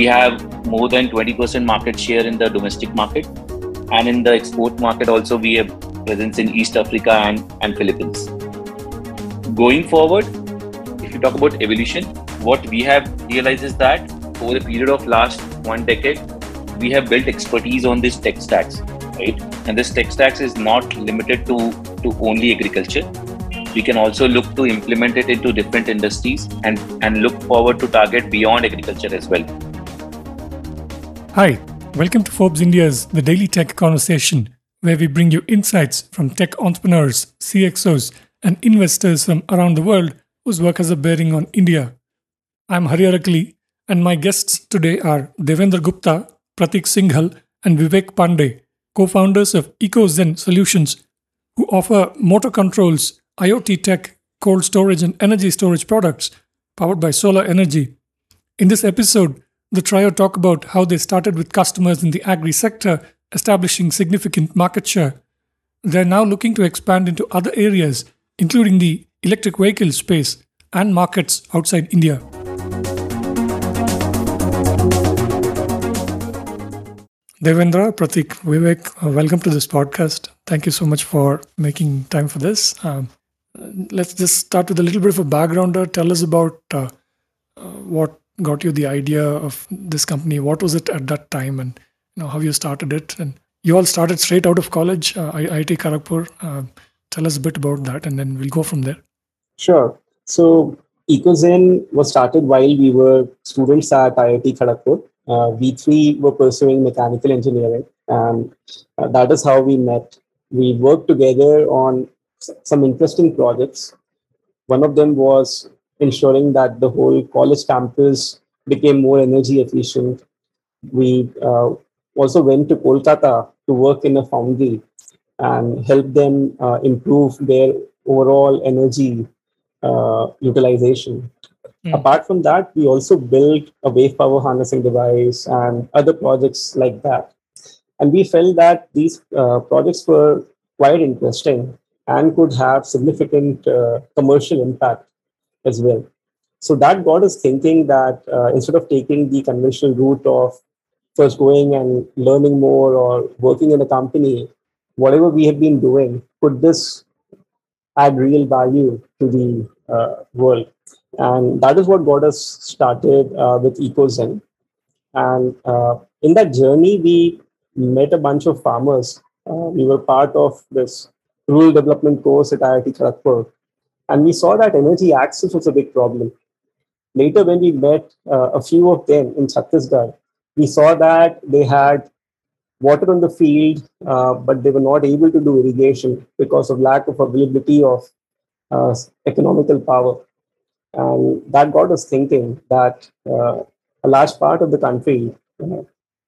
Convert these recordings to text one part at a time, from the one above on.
we have more than 20% market share in the domestic market. And in the export market, also, we have presence in East Africa and, and Philippines. Going forward, if you talk about evolution, what we have realized is that over the period of last one decade, we have built expertise on these tech stacks, right? And this tech stacks is not limited to, to only agriculture. We can also look to implement it into different industries and, and look forward to target beyond agriculture as well. Hi, welcome to Forbes India's The Daily Tech Conversation, where we bring you insights from tech entrepreneurs, CXOs, and investors from around the world whose work has a bearing on India. I'm Hari Arakali, and my guests today are Devendra Gupta, Prateek Singhal, and Vivek Pandey, co founders of EcoZen Solutions, who offer motor controls, IoT tech, cold storage, and energy storage products powered by solar energy. In this episode, the trio talk about how they started with customers in the agri sector, establishing significant market share. They're now looking to expand into other areas, including the electric vehicle space and markets outside India. Devendra, Prateek, Vivek, uh, welcome to this podcast. Thank you so much for making time for this. Um, let's just start with a little bit of a backgrounder. Tell us about uh, uh, what got you the idea of this company. What was it at that time, and you know how you started it? And you all started straight out of college, uh, IIT Kharagpur. Uh, tell us a bit about that, and then we'll go from there. Sure. So EcoZen was started while we were students at IIT Kharagpur uh, we three were pursuing mechanical engineering, and uh, that is how we met. We worked together on some interesting projects. One of them was ensuring that the whole college campus became more energy efficient. We uh, also went to Kolkata to work in a foundry and help them uh, improve their overall energy uh, utilization. Mm. Apart from that, we also built a wave power harnessing device and other projects like that. And we felt that these uh, projects were quite interesting and could have significant uh, commercial impact as well. So that got us thinking that uh, instead of taking the conventional route of first going and learning more or working in a company, whatever we have been doing, could this add real value to the uh, world? And that is what got us started uh, with EcoZen. And uh, in that journey, we met a bunch of farmers. Uh, we were part of this rural development course at IIT Kharagpur. And we saw that energy access was a big problem. Later, when we met uh, a few of them in Chhattisgarh, we saw that they had water on the field, uh, but they were not able to do irrigation because of lack of availability of uh, economical power. And that got us thinking that uh, a large part of the country uh,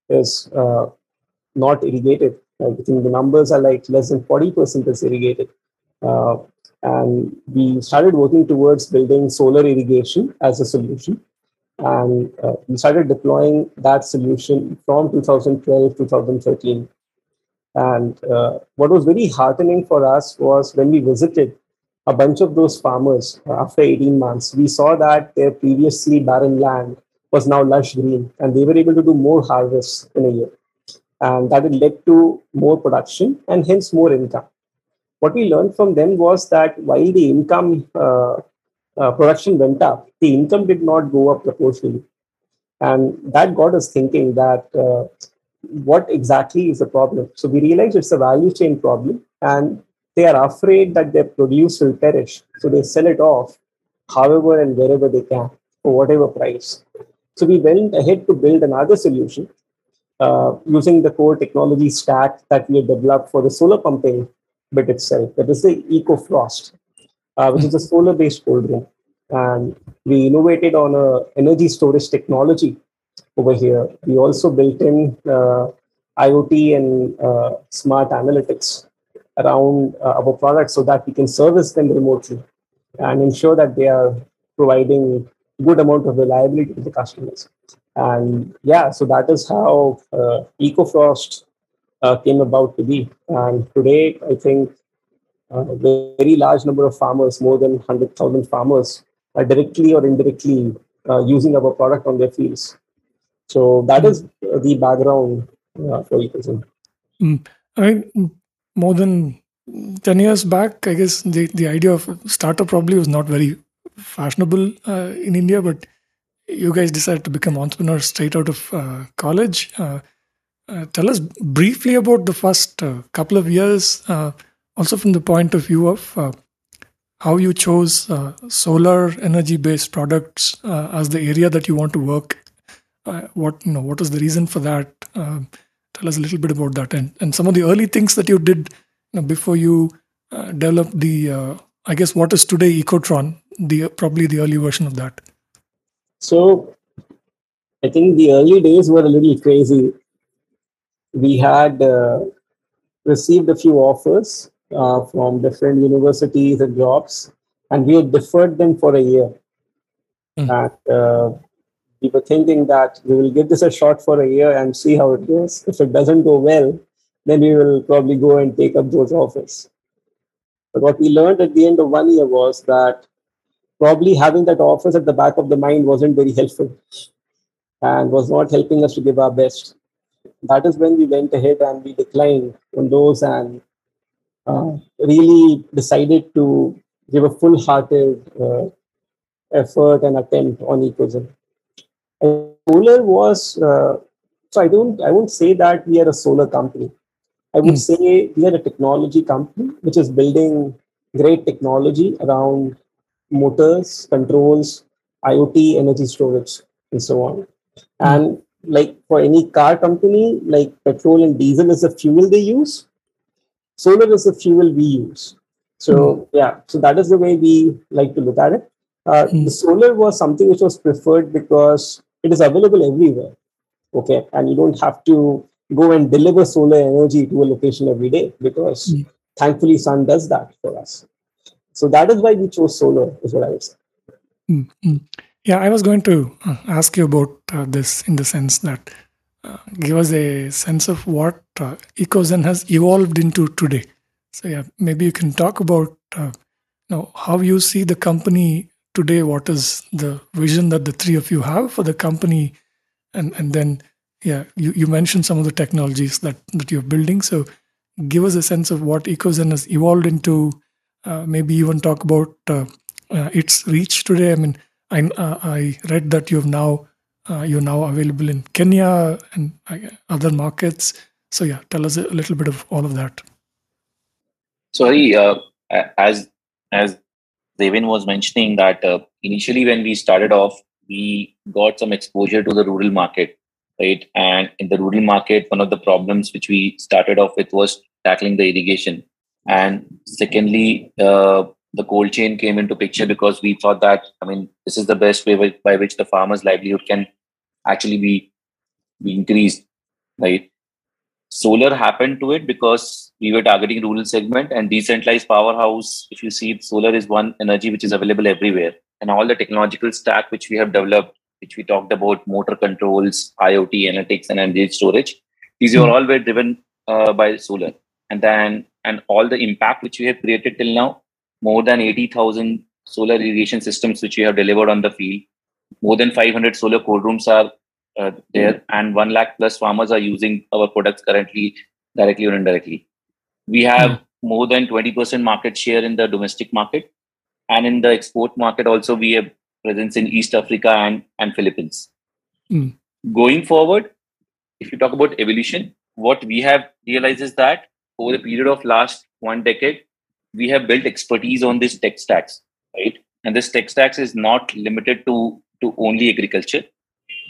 is uh, not irrigated. I think the numbers are like less than 40% is irrigated. And we started working towards building solar irrigation as a solution. And uh, we started deploying that solution from 2012, 2013. And uh, what was very heartening for us was when we visited a bunch of those farmers, uh, after 18 months, we saw that their previously barren land was now lush green and they were able to do more harvests in a year. And that had led to more production and hence more income. What we learned from them was that while the income uh, uh, production went up, the income did not go up proportionally. And that got us thinking that uh, what exactly is the problem? So we realized it's a value chain problem. And they are afraid that their produce will perish. So they sell it off however and wherever they can for whatever price. So we went ahead to build another solution uh, using the core technology stack that we had developed for the solar pumping bit itself. That is the EcoFrost, uh, which is a solar-based cold room. And we innovated on a energy storage technology over here. We also built in uh, IoT and uh, smart analytics around uh, our products so that we can service them remotely and ensure that they are providing good amount of reliability to the customers. And yeah, so that is how uh, EcoFrost uh, came about to be. And today, I think a uh, very large number of farmers, more than 100,000 farmers, are directly or indirectly uh, using our product on their fields. So that is the background uh, for Ecozen. Mm. I mean, more than 10 years back, I guess the, the idea of startup probably was not very fashionable uh, in India, but you guys decided to become entrepreneurs straight out of uh, college. Uh tell us briefly about the first uh, couple of years, uh, also from the point of view of how you chose solar energy based products as the area that you want to work. what you know? What was the reason for that? tell us a little bit about that and, and some of the early things that you did you know, before you uh, developed the uh, i guess what is today ecotron the probably the early version of that so i think the early days were a little crazy we had uh, received a few offers uh, from different universities and jobs and we had deferred them for a year mm. and uh, we were thinking that we will give this a shot for a year and see how it goes. If it doesn't go well, then we will probably go and take up those offers. But what we learned at the end of one year was that probably having that offers at the back of the mind wasn't very helpful and was not helping us to give our best. That is when we went ahead and we declined on those and uh, really decided to give a full hearted uh, effort and attempt on Ecozen solar was uh, so I don't I won't say that we are a solar company. I would mm. say we are a technology company which is building great technology around motors, controls, IoT, energy storage, and so on. Mm. And like for any car company, like petrol and diesel is the fuel they use. Solar is the fuel we use. So mm. yeah, so that is the way we like to look at it. Uh, mm. The solar was something which was preferred because it is available everywhere okay and you don't have to go and deliver solar energy to a location every day because mm. thankfully sun does that for us so that is why we chose solar is what i would say mm-hmm. Yeah i was going to uh, ask you about uh, this in the sense that uh, give us a sense of what uh, ecozen has evolved into today. So yeah maybe you can talk about uh, you know, how you see the company today what is the vision that the three of you have for the company and and then yeah you, you mentioned some of the technologies that that you're building. So give us a sense of what ecozen has evolved into uh, maybe even talk about uh, uh, its reach today. I mean i uh, i read that you've now uh, you're now available in kenya and uh, other markets so yeah tell us a little bit of all of that sorry as as Deven was mentioning that uh, initially when we started off, we got some exposure to the rural market, right? And in the rural market, one of the problems which we started off with was tackling the irrigation. And secondly, uh, the cold chain came into picture because we thought that I mean this is the best way by which the farmer's livelihood can actually be be increased, right? Solar happened to it because we were targeting rural segment and decentralized powerhouse if you see solar is one energy which is available everywhere. And all the technological stack which we have developed which we talked about motor controls iot analytics and energy storage these are all were driven uh, by solar. And then and all the impact which we have created till now more than 80000 solar irrigation systems which we have delivered on the field more than 500 solar cold rooms are uh, there mm-hmm. and 1 lakh plus farmers are using our products currently directly or indirectly we have mm. more than 20% market share in the domestic market. And in the export market, also, we have presence in East Africa and, and Philippines. Mm. Going forward, if you talk about evolution, what we have realized is that over the period of last one decade, we have built expertise on this tech stacks, right? And this tech stacks is not limited to, to only agriculture.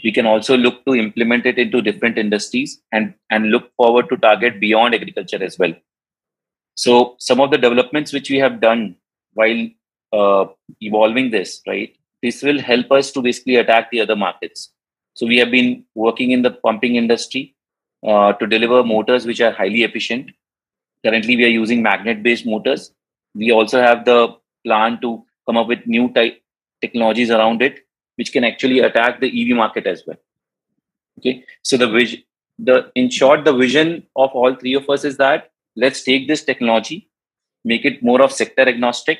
We can also look to implement it into different industries and, and look forward to target beyond agriculture as well. So some of the developments which we have done while uh, evolving this, right, this will help us to basically attack the other markets. So we have been working in the pumping industry uh, to deliver motors which are highly efficient. Currently, we are using magnet-based motors. We also have the plan to come up with new type technologies around it, which can actually attack the EV market as well. Okay, so the vision, the in short, the vision of all three of us is that let's take this technology, make it more of sector agnostic,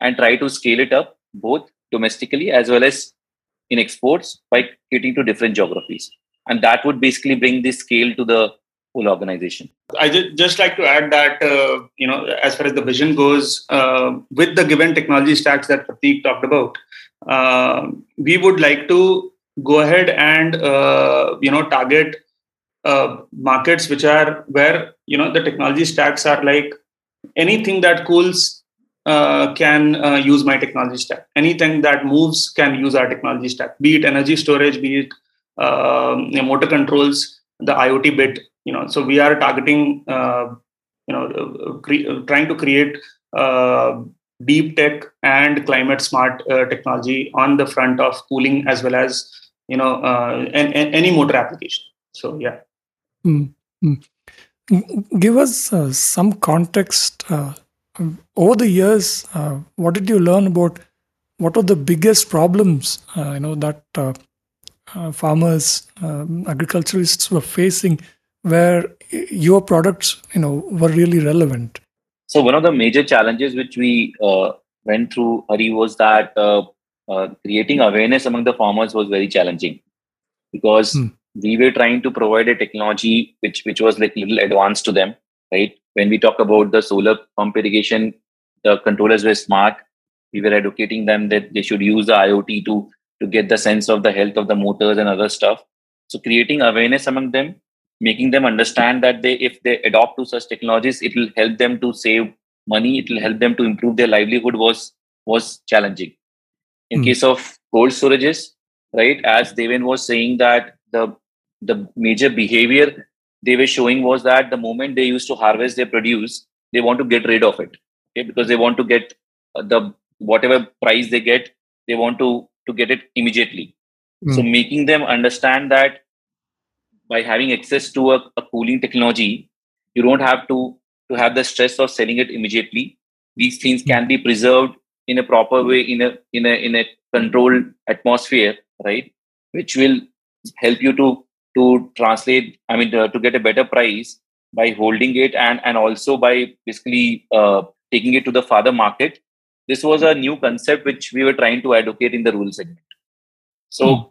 and try to scale it up both domestically as well as in exports by catering to different geographies. and that would basically bring the scale to the whole organization. I just, like to add that uh, you know as far as the vision goes, uh, with the given technology stacks that Prateek talked about, uh, we would like to go ahead and uh, you know target uh, markets which are where you know the technology stacks are like anything that cools uh, can use my technology stack anything that moves can use our technology stack be it energy storage be it motor controls the iot bit you know so we are targeting uh, you know uh, cre- trying to create deep tech and climate smart technology on the front of cooling as well as you know uh, and, and any motor application so yeah mm-hmm. give us uh, some context uh, over the years uh, what did you learn about what are the biggest problems uh, you know that uh, farmers um, agriculturalists were facing where your products you know were really relevant. So one of the major challenges which we uh, went through hari was that uh, creating awareness among the farmers was very challenging. Because hmm. we were trying to provide a technology which which was like little advanced to them right? When we talk about the solar pump irrigation the controllers were smart. We were educating them that they should use the iot to to get the sense of the health of the motors and other stuff. So creating awareness among them making them understand that they if they adopt to such technologies it will help them to save money it will help them to improve their livelihood was was challenging in mm. case of cold storages, right, as Deven was saying that the the major behavior they were showing was that the moment they used to harvest their produce, they want to get rid of it, okay, because they want to get uh, the whatever price they get, they want to to get it immediately. Mm. So making them understand that by having access to a, a cooling technology, you don't have to to have the stress of selling it immediately. These things can be preserved in a proper way in a in a in a controlled atmosphere right which will help you to to translate i mean to, to get a better price by holding it and and also by basically uh, taking it to the father market this was a new concept which we were trying to advocate in the rural segment so mm.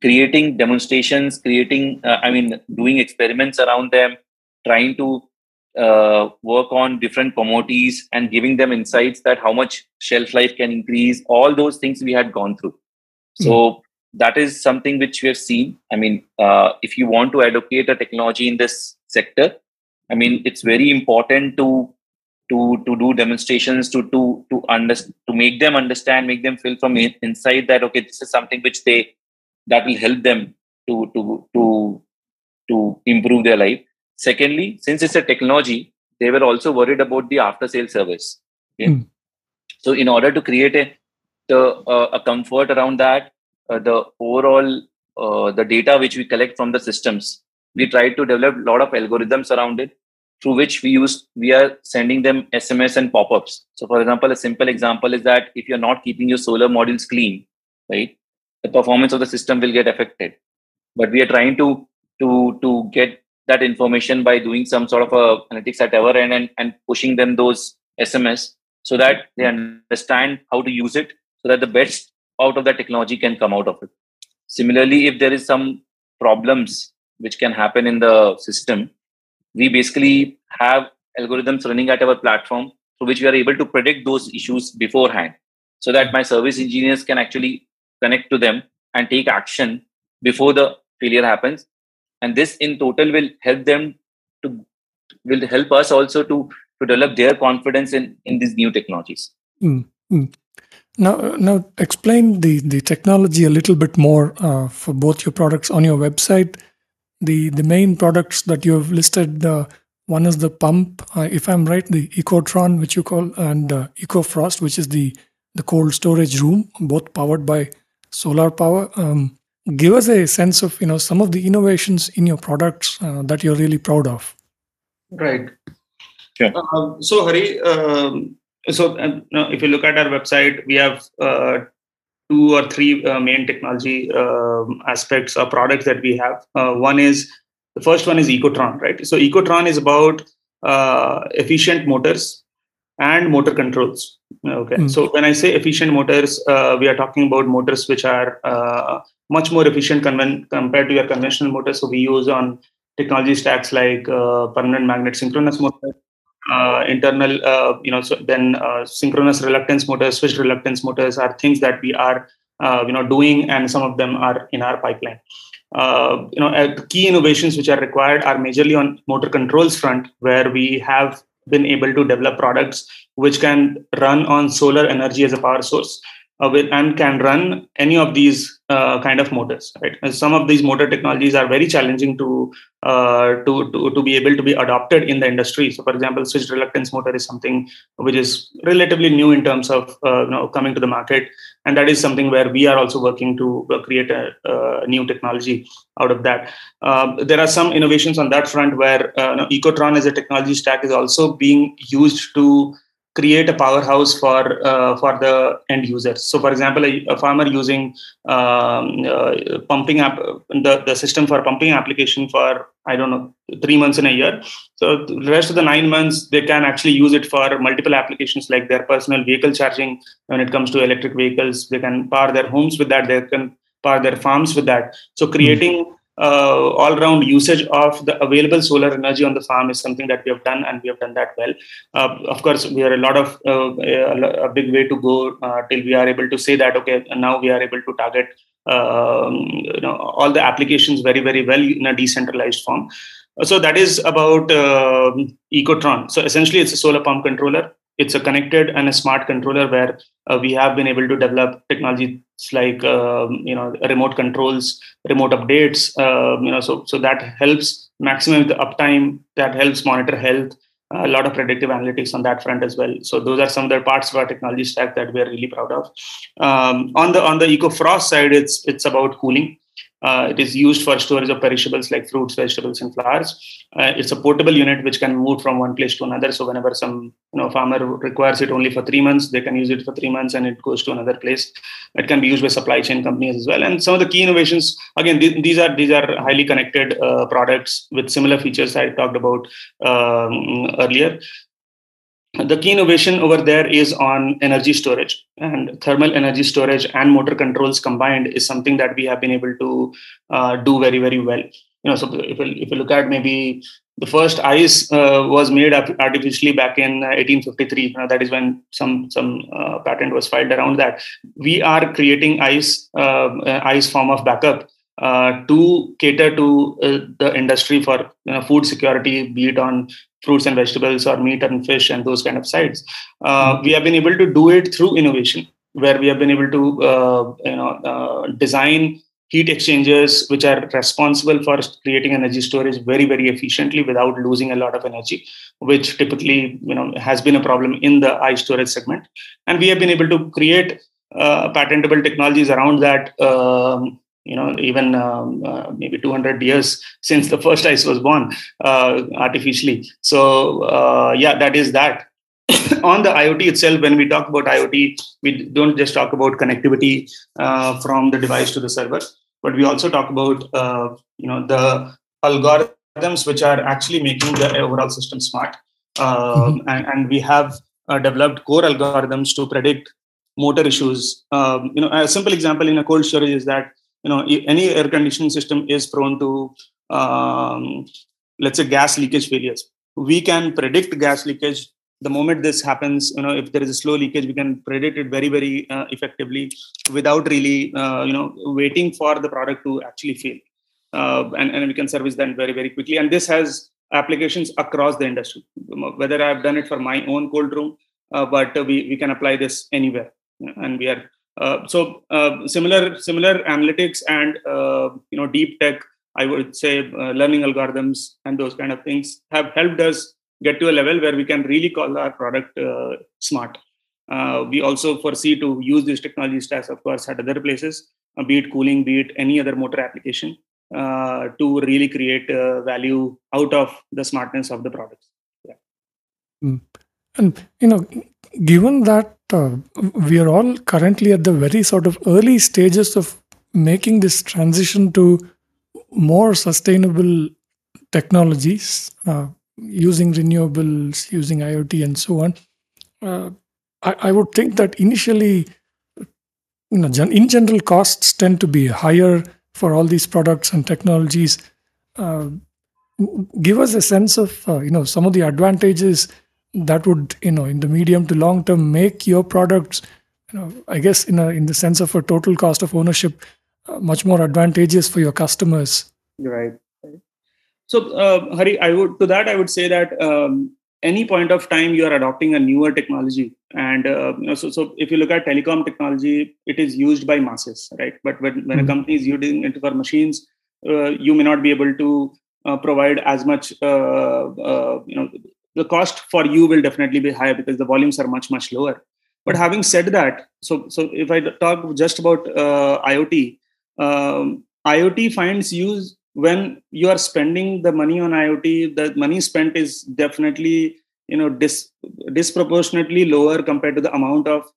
Creating demonstrations creating uh, i mean doing experiments around them trying to uh, work on different commodities and giving them insights that how much shelf life can increase all those things we had gone through so mm. that is something which we have seen i mean uh, if you want to advocate a technology in this sector i mean it's very important to to to do demonstrations to to to understand to make them understand make them feel from inside that okay this is something which they that will help them to to to to improve their life Secondly, since it's a technology, they were also worried about the after sale service. Okay? Mm. So, in order to create a the, uh, a comfort around that, uh, the overall uh, the data which we collect from the systems, we tried to develop a lot of algorithms around it, through which we use we are sending them SMS and pop-ups. So, for example, a simple example is that if you're not keeping your solar modules clean, right, the performance of the system will get affected. But we are trying to to to get that information by doing some sort of a analytics at our end and, and pushing them those SMS so that they hmm. understand how to use it so that the best out of that technology can come out of it. Similarly, if there is some problems which can happen in the system, we basically have algorithms running at our platform through which we are able to predict those issues beforehand so that my service engineers can actually connect to them and take action before the failure happens. And this in total will help them to will help us also to to develop their confidence in in these new technologies. Mm-hmm. now now explain the the technology a little bit more uh, for both your products on your website. The the main products that you have listed uh, one is the pump uh, if i'm right the ecotron which you call and uh, ecofrost which is the the cold storage room both powered by solar power um, give us a sense of you know some of the innovations in your products uh, that you're really proud of. Right. Yeah. Uh, so hari um, so uh, if you look at our website we have uh, two or three uh, main technology um, aspects or products that we have. Uh, one is the first one is ecotron right? So ecotron is about efficient motors and motor controls Okay. Mm. So when I say efficient motors, uh, we are talking about motors which are uh, much more efficient con- compared to your conventional motors. So we use on technology stacks like uh, permanent magnet synchronous motor, uh, internal, uh, you know, so then uh, synchronous reluctance motors, switched reluctance motors are things that we are, you know, doing, and some of them are in our pipeline. you know, key innovations which are required are majorly on motor controls front, where we have been able to develop products which can run on solar energy as a power source uh, with, and can run any of these uh, kind of motors right? And some of these motor technologies are very challenging to, uh, to, to to be able to be adopted in the industry. So for example switched reluctance motor is something which is relatively new in terms of uh, you know coming to the market. And that is something where we are also working to uh, create a, a new technology out of that. Uh, there are some innovations on that front where you know, ecotron as a technology stack is also being used to create a powerhouse for uh, for the end users. So, for example, a, a farmer using um, uh, pumping app the, the system for pumping application for I don't know three months in a year. So, the rest of the nine months they can actually use it for multiple applications like their personal vehicle charging. When it comes to electric vehicles, they can power their homes with that. They can power their farms with that. So, creating mm-hmm uh, all round usage of the available solar energy on the farm is something that we have done and we have done that well. Uh, of course we are a lot of uh, a, a, big way to go uh, till we are able to say that okay now we are able to target um, you know all the applications very very well in a decentralized form. So that is about um, ecotron. So essentially it's a solar pump controller it's a connected and a smart controller where uh, we have been able to develop technologies like um, you know remote controls remote updates uh, you know so so that helps maximize the uptime that helps monitor health a lot of predictive analytics on that front as well. So those are some of the parts of our technology stack that we are really proud of. Um, on the on the ecofrost side it's it's about cooling uh, it is used for storage of perishables like fruits, vegetables, and flowers. Uh, it's a portable unit which can move from one place to another. So whenever some you know farmer requires it only for three months, they can use it for three months, and it goes to another place. It can be used by supply chain companies as well. And some of the key innovations, again, th- these are these are highly connected uh, products with similar features I talked about um, earlier the key innovation over there is on energy storage. And thermal energy storage and motor controls combined is something that we have been able to uh, do very very well. You know so if you, if you look at maybe the first ice uh, was made artificially back in 1853 you know, that is when some some uh, patent was filed around that. We are creating ice uh, ice form of backup uh, to cater to uh, the industry for you know, food security, be it on fruits and vegetables or meat and fish and those kind of sides. Uh, mm-hmm. we have been able to do it through innovation, where we have been able to uh, you know uh, design heat exchangers which are responsible for creating energy storage very very efficiently without losing a lot of energy which typically you know has been a problem in the ice storage segment and we have been able to create uh, patentable technologies around that um, you know even um, uh, maybe 200 years since the first ice was born uh, artificially. So uh, yeah that is that. On the iot itself when we talk about iot we don't just talk about connectivity uh, from the device to the server but we also talk about uh, you know the algorithms which are actually making the overall system smart. Mm-hmm. and, and, we have uh, developed core algorithms to predict motor issues. Um, you know a simple example in a cold storage is that you know any air conditioning system is prone to um, let's say gas leakage failures. We can predict gas leakage the moment this happens. You know if there is a slow leakage we can predict it very very uh, effectively without really uh, you know waiting for the product to actually fail. Uh, and, and we can service that very very quickly. And this has applications across the industry. Whether i've done it for my own cold room uh, but we, we can apply this anywhere. And we are so uh, similar similar analytics and uh, you know deep tech, I would say learning algorithms and those kind of things have helped us get to a level where we can really call our product smart. Uh, we also foresee to use these technology stacks, of course, at other places, uh, be it cooling, be it any other motor application, uh, to really create value out of the smartness of the products. Yeah. Mm. And you know, given that uh, we are all currently at the very sort of early stages of making this transition to more sustainable technologies uh, using renewables, using IoT, and so on. Uh, I, I would think that initially, you know, in general, costs tend to be higher for all these products and technologies. Uh, give us a sense of uh, you know some of the advantages that would you know in the medium to long term make your products you know i guess in a in the sense of a total cost of ownership uh, much more advantageous for your customers. Right. So uh, hari i would to that i would say that um, any point of time you are adopting a newer technology and uh, you know, so, so if you look at telecom technology it is used by masses right? But when, when mm-hmm. a company is using it for machines uh, you may not be able to uh, provide as much uh, uh, you know the cost for you will definitely be higher because the volumes are much much lower. But having said that so so if i talk just about iot um, iot finds use when you are spending the money on iot the money spent is definitely you know dis, disproportionately lower compared to the amount of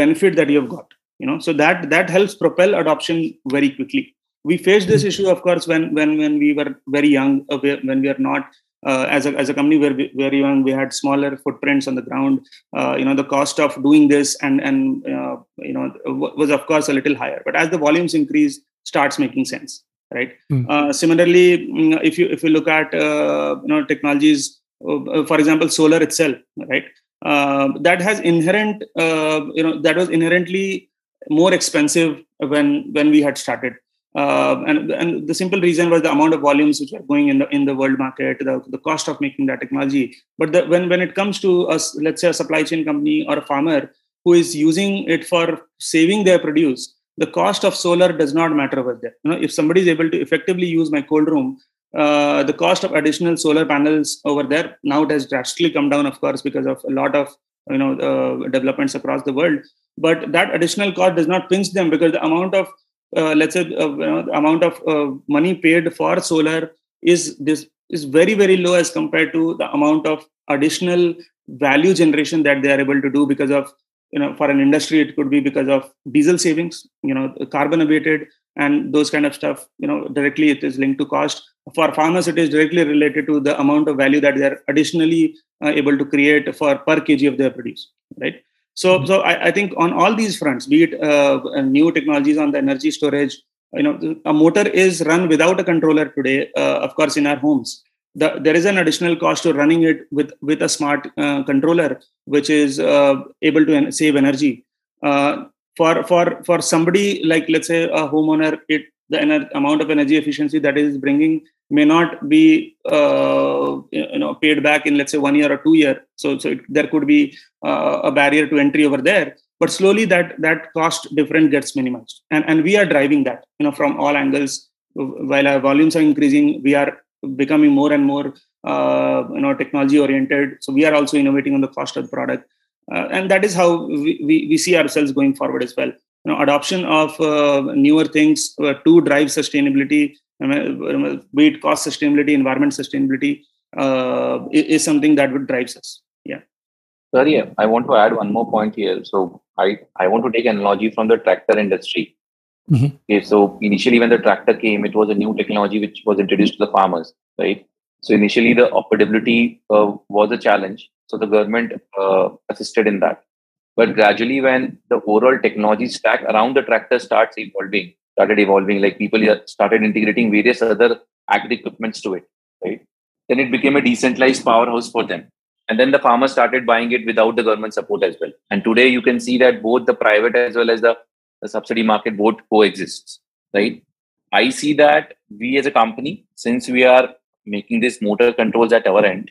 benefit that you have got you know. So that that helps propel adoption very quickly. We faced this issue of course when when when we were very young uh, when we are not uh, as a as a company we're very young we had smaller footprints on the ground uh, you know the cost of doing this and and uh, you know was of course a little higher. But as the volumes increase starts making sense right? Mm. similarly mm, if you if you look at uh, you know technologies for example solar itself right? That has inherent you know that was inherently more expensive when when we had started uh, and, and the simple reason was the amount of volumes which are going in the in the world market, the, the cost of making that technology. But the, when when it comes to us, let's say a supply chain company or a farmer who is using it for saving their produce, the cost of solar does not matter over there. You know, if somebody is able to effectively use my cold room, uh, the cost of additional solar panels over there now it has drastically come down, of course, because of a lot of you know uh, developments across the world. But that additional cost does not pinch them because the amount of uh, let's say uh, you know, the amount of uh, money paid for solar is this is very very low as compared to the amount of additional value generation that they are able to do because of you know for an industry it could be because of diesel savings you know carbon abated and those kind of stuff you know directly it is linked to cost. For farmers it is directly related to the amount of value that they are additionally uh, able to create for per kg of their produce right so, mm-hmm. so I, I, think on all these fronts, be it uh, uh, new technologies on the energy storage, you know, a motor is run without a controller today. Uh, of course, in our homes, the, there is an additional cost to running it with with a smart uh, controller, which is uh, able to save energy. Uh, for for for somebody like let's say a homeowner, it the ener- amount of energy efficiency that is bringing may not be uh, you know paid back in let's say one year or two year. So so it, there could be uh, a barrier to entry over there. But slowly that that cost difference gets minimized. And and we are driving that you know from all angles. While our volumes are increasing we are becoming more and more uh, you know technology oriented. So we are also innovating on the cost of the product. Uh, and that is how we, we, we see ourselves going forward as well you know adoption of uh, newer things uh, to drive sustainability be it cost sustainability, environment sustainability, uh, is something that would drives us. Yeah. Sorry, I want to add one more point here. So I, I want to take an analogy from the tractor industry. Mm-hmm. Okay, so initially when the tractor came, it was a new technology which was introduced to the farmers, right? So initially the affordability uh, was a challenge. So the government uh, assisted in that. But gradually, when the overall technology stack around the tractor starts evolving, started evolving, like people started integrating various other agri equipments to it, right? Then it became a decentralized powerhouse for them. And then the farmers started buying it without the government support as well. And today you can see that both the private as well as the, the subsidy market both coexists, right? I see that we as a company, since we are making these motor controls at our end,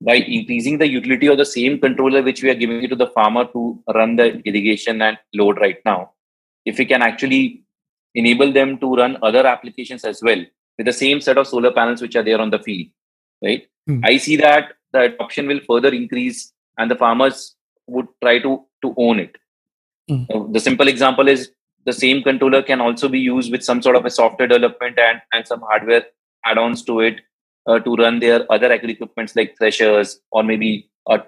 by increasing the utility of the same controller which we are giving to the farmer to run the irrigation and load right now, if we can actually enable them to run other applications as well with the same set of solar panels which are there on the field right mm. i see that the adoption will further increase and the farmers would try to to own it mm. the simple example is the same controller can also be used with some sort of a software development and, and some hardware add-ons to it uh, to run their other agri equipments like threshers or maybe uh,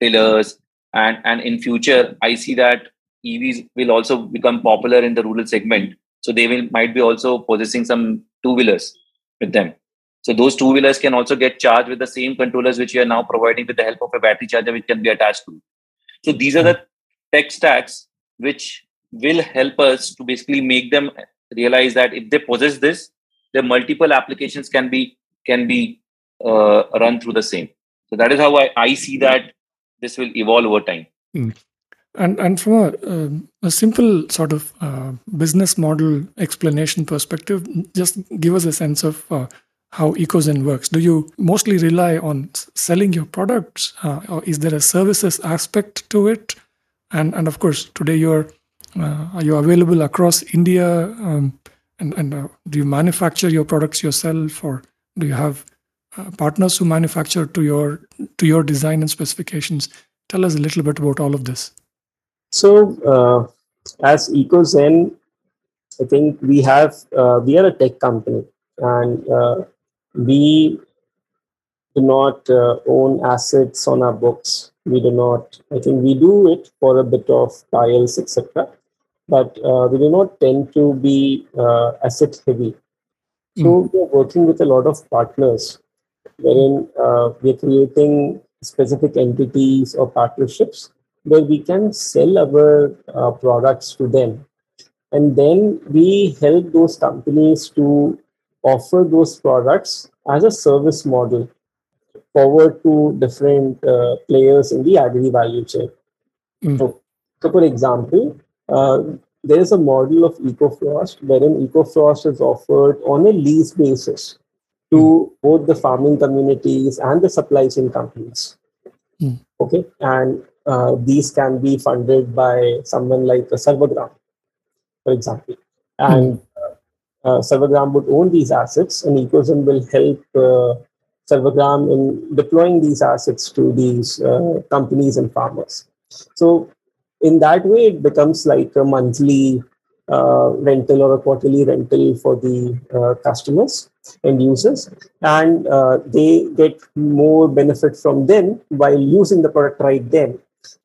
tillers and and in future i see that evs will also become popular in the rural segment so they will might be also possessing some two wheelers with them. So those two wheelers can also get charged with the same controllers which we are now providing with the help of a battery charger which can be attached to. So these are the tech stacks which will help us to basically make them realize that if they possess this, the multiple applications can be can be uh, run through the same. So that is how I, I see that this will evolve over time. Mm. And and from a, uh, a simple sort of uh, business model explanation perspective, just give us a sense of uh, how EcoZen works. Do you mostly rely on selling your products, uh, or is there a services aspect to it? And and of course, today you're uh, are you available across India? Um, and and uh, do you manufacture your products yourself, or do you have partners who manufacture to your to your design and specifications? Tell us a little bit about all of this. So, uh, as EcoZen, I think we have uh, we are a tech company, and uh, we do not uh, own assets on our books. We do not. I think we do it for a bit of tiles etc. But uh, we do not tend to be uh, asset heavy. So mm. we are working with a lot of partners, wherein we are creating specific entities or partnerships where we can sell our uh, products to them. And then we help those companies to offer those products as a service model forward to different uh, players in the agri value chain. Mm. So, so, for example, uh, there is a model of EcoFrost wherein EcoFrost is offered on a lease basis to mm. both the farming communities and the supply chain companies. Mm. Okay, and uh, these can be funded by someone like a Sarvagram, for example. And uh, uh, Sarvagram would own these assets, and EcoZen will help uh, in deploying these assets to these uh, companies and farmers. So, in that way, it becomes like a monthly uh, rental or a quarterly rental for the uh, customers and users, and uh, they get more benefit from them while using the product right then.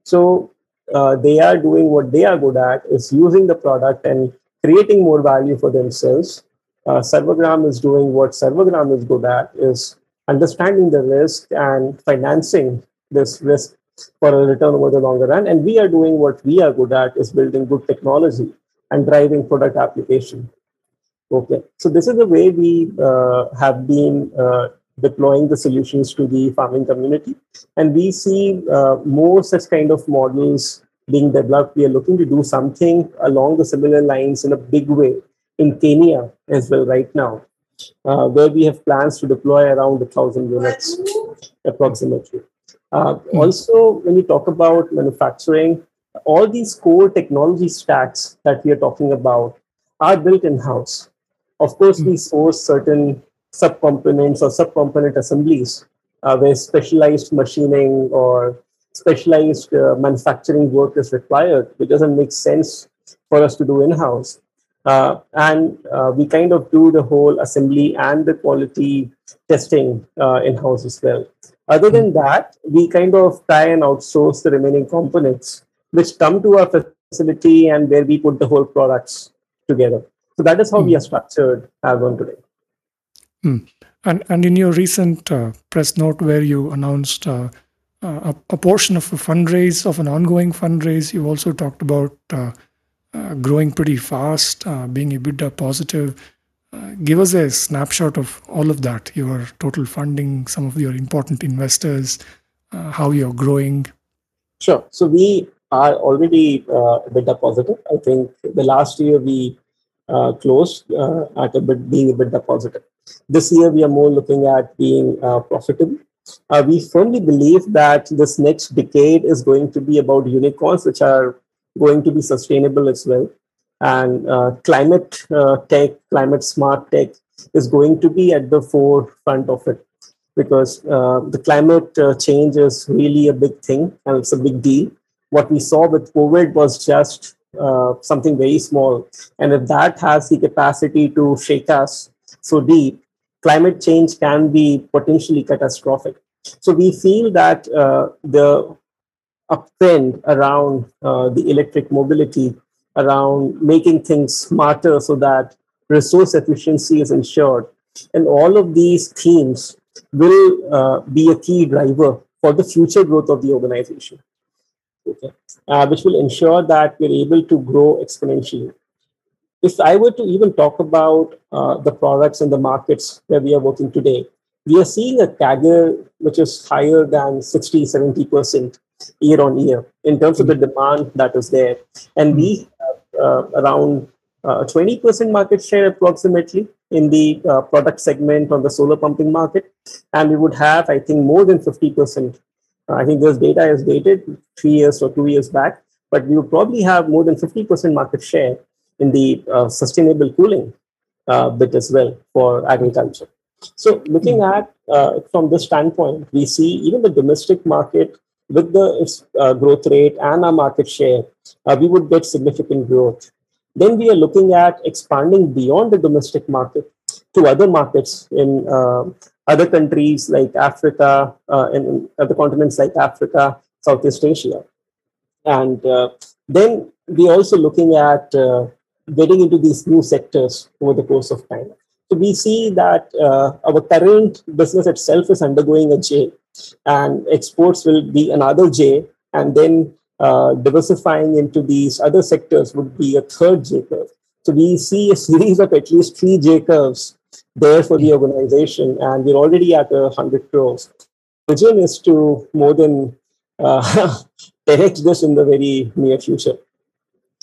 So uh, they are doing what they are good at is using the product and creating more value for themselves. Uh, Sarvagram is doing what Sarvagram is good at is understanding the risk and financing this risk for a return over the longer run. And we are doing what we are good at is building good technology and driving product application. Okay, so this is the way we uh, have been uh, deploying the solutions to the farming community. And we see uh, more such kind of models being developed. We are looking to do something along the similar lines in a big way in Kenya as well right now, uh, where we have plans to deploy around a thousand units approximately. Uh, mm-hmm. Also, when you talk about manufacturing, all these core technology stacks that we are talking about are built in house. Of course, mm-hmm. we source certain subcomponents or subcomponent assemblies uh, where specialized machining or specialized uh, manufacturing work is required, which doesn't make sense for us to do in house. Uh, and uh, we kind of do the whole assembly and the quality testing uh, in house as well. Other than that, we kind of try and outsource the remaining components, which come to our facility and where we put the whole products together. So that is how mm. we hmm. are structured as on today. Mm. And and in your recent uh, press note where you announced uh, uh, a, a, portion of a fundraise of an ongoing fundraise, you also talked about uh, uh, growing pretty fast, uh, being EBITDA positive. Give us a snapshot of all of that. Your total funding, some of your important investors, how you're growing. Sure. So we are already EBITDA positive. I think the last year we closed at a bit being EBITDA positive. This year, we are more looking at being uh, profitable. Uh, we firmly believe that this next decade is going to be about unicorns, which are going to be sustainable as well. And uh, climate uh, tech, climate smart tech is going to be at the forefront of it because uh, the climate uh, change is really a big thing and it's a big deal. What we saw with COVID was just something very small. And if that has the capacity to shake us, so deep, climate change can be potentially catastrophic. So we feel that uh, the uptrend around uh, the electric mobility, around making things smarter so that resource efficiency is ensured, and all of these themes will uh, be a key driver for the future growth of the organization. okay, uh, which will ensure that we're able to grow exponentially. If I were to even talk about uh, the products and the markets where we are working today, we are seeing a CAGR which is higher than 60, 70% year on year in terms of the demand that is there. And we around uh, 20% market share approximately in the uh, product segment on the solar pumping market. And we would have, I think, more than 50%. Uh, I think this data is dated three years or two years back, but we would probably have more than 50% market share in the uh, sustainable cooling uh, bit as well for agriculture. So, looking at uh, from this standpoint, we see even the domestic market with the uh, growth rate and our market share, uh, we would get significant growth. Then we are looking at expanding beyond the domestic market to other markets in uh, other countries like Africa, uh, and other continents like Africa, Southeast Asia. And uh, then we're also looking at uh, getting into these new sectors over the course of time. So we see that our current business itself is undergoing a J, and exports will be another J, and then uh, diversifying into these other sectors would be a third J curve. So we see a series of at least three J curves there for the organization, and we're already at a hundred crores. The vision is to more than uh, 10x this in the very near future.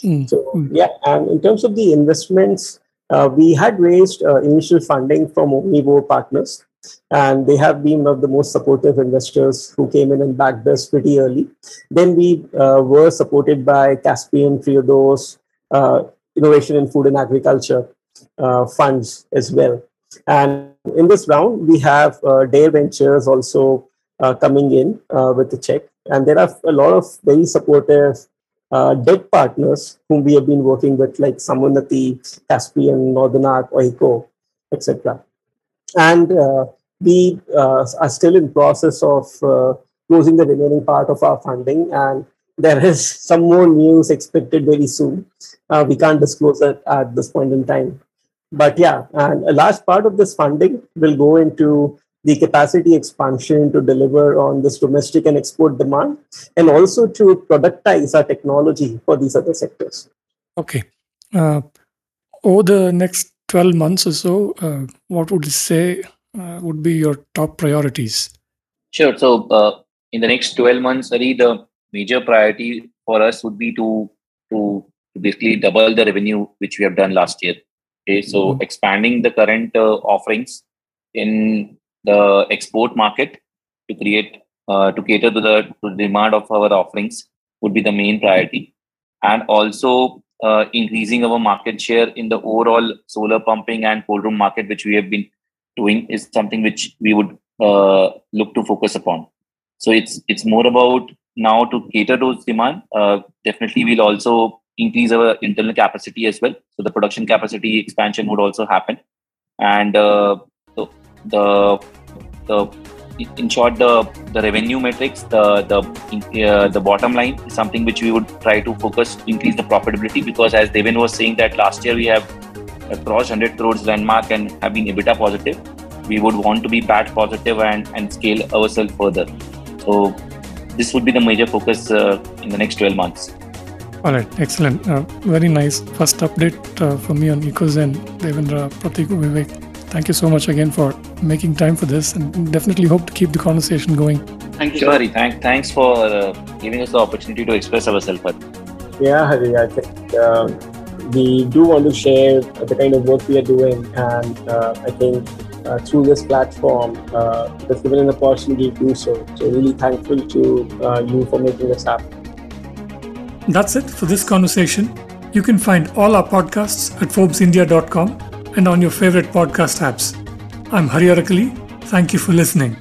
Mm. So yeah, and in terms of the investments, uh, we had raised uh, initial funding from Omnivore partners, and they have been one of the most supportive investors who came in and backed us pretty early. Then we uh, were supported by Caspian, Triodos, uh, Innovation in Food and Agriculture uh, funds as well. And in this round, we have uh, Dare Ventures also coming in with the check. And there are a lot of very supportive uh, debt partners whom we have been working with, like Samunati, Caspian, Northern Arc, Oiko, etc. And uh, we uh, are still in process of uh, closing the remaining part of our funding, and there is some more news expected very soon. Uh, we can't disclose it at this point in time. But yeah, and a large part of this funding will go into the capacity expansion to deliver on this domestic and export demand, and also to productize our technology for these other sectors. Okay. Uh, over the next 12 months or so, uh, what would you say uh, would be your top priorities? Sure. So, uh, in the next 12 months, Hari, the major priority for us would be to, to basically double the revenue which we have done last year. Okay. So, mm-hmm. expanding the current uh, offerings in the export market to create uh, to cater to the, to the demand of our offerings would be the main priority and also uh, increasing our market share in the overall solar pumping and cold room market which we have been doing is something which we would uh, look to focus upon. So it's it's more about now to cater those demand uh, definitely we'll also increase our internal capacity as well. So the production capacity expansion would also happen. And uh, the the in short the the revenue metrics the the uh, the bottom line is something which we would try to focus increase the profitability because as Deven was saying that last year we have crossed 100 crores landmark and have been EBITDA positive. We would want to be PAT positive and and scale ourselves further. So this would be the major focus uh, in the next 12 months. All right. Excellent. Uh, very nice first update uh, for me on Ecozen Devendra Prateek Vivek. Thank you so much again for making time for this and definitely hope to keep the conversation going. Thank you, Hari. Thank, thanks for uh, giving us the opportunity to express ourselves. Yeah, Hari, I think uh, we do want to share the kind of work we are doing, and uh, I think uh, through this platform, uh, that's given an opportunity to do so. So, really thankful to uh, you for making this happen. That's it for this conversation. You can find all our podcasts at ForbesIndia.com and on your favorite podcast apps. I'm Hari Arakali. Thank you for listening.